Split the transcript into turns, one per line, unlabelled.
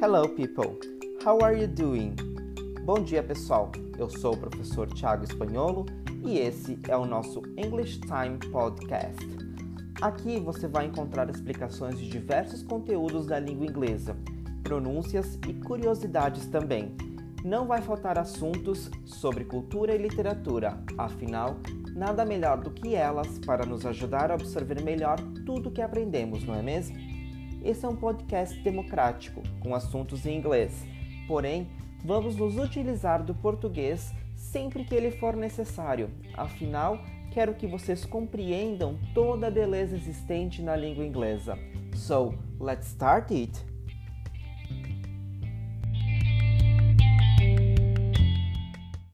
Hello, people. How are you doing? Bom dia, pessoal. Eu sou o professor Thiago Espanholo e esse é o nosso English Time Podcast. Aqui você vai encontrar explicações de diversos conteúdos da língua inglesa, pronúncias e curiosidades também. Não vai faltar assuntos sobre cultura e literatura, afinal, nada melhor do que elas para nos ajudar a absorver melhor tudo que aprendemos, não é mesmo? Esse é um podcast democrático, com assuntos em inglês. Porém, vamos nos utilizar do português sempre que ele for necessário. Afinal, quero que vocês compreendam toda a beleza existente na língua inglesa. So, let's start it!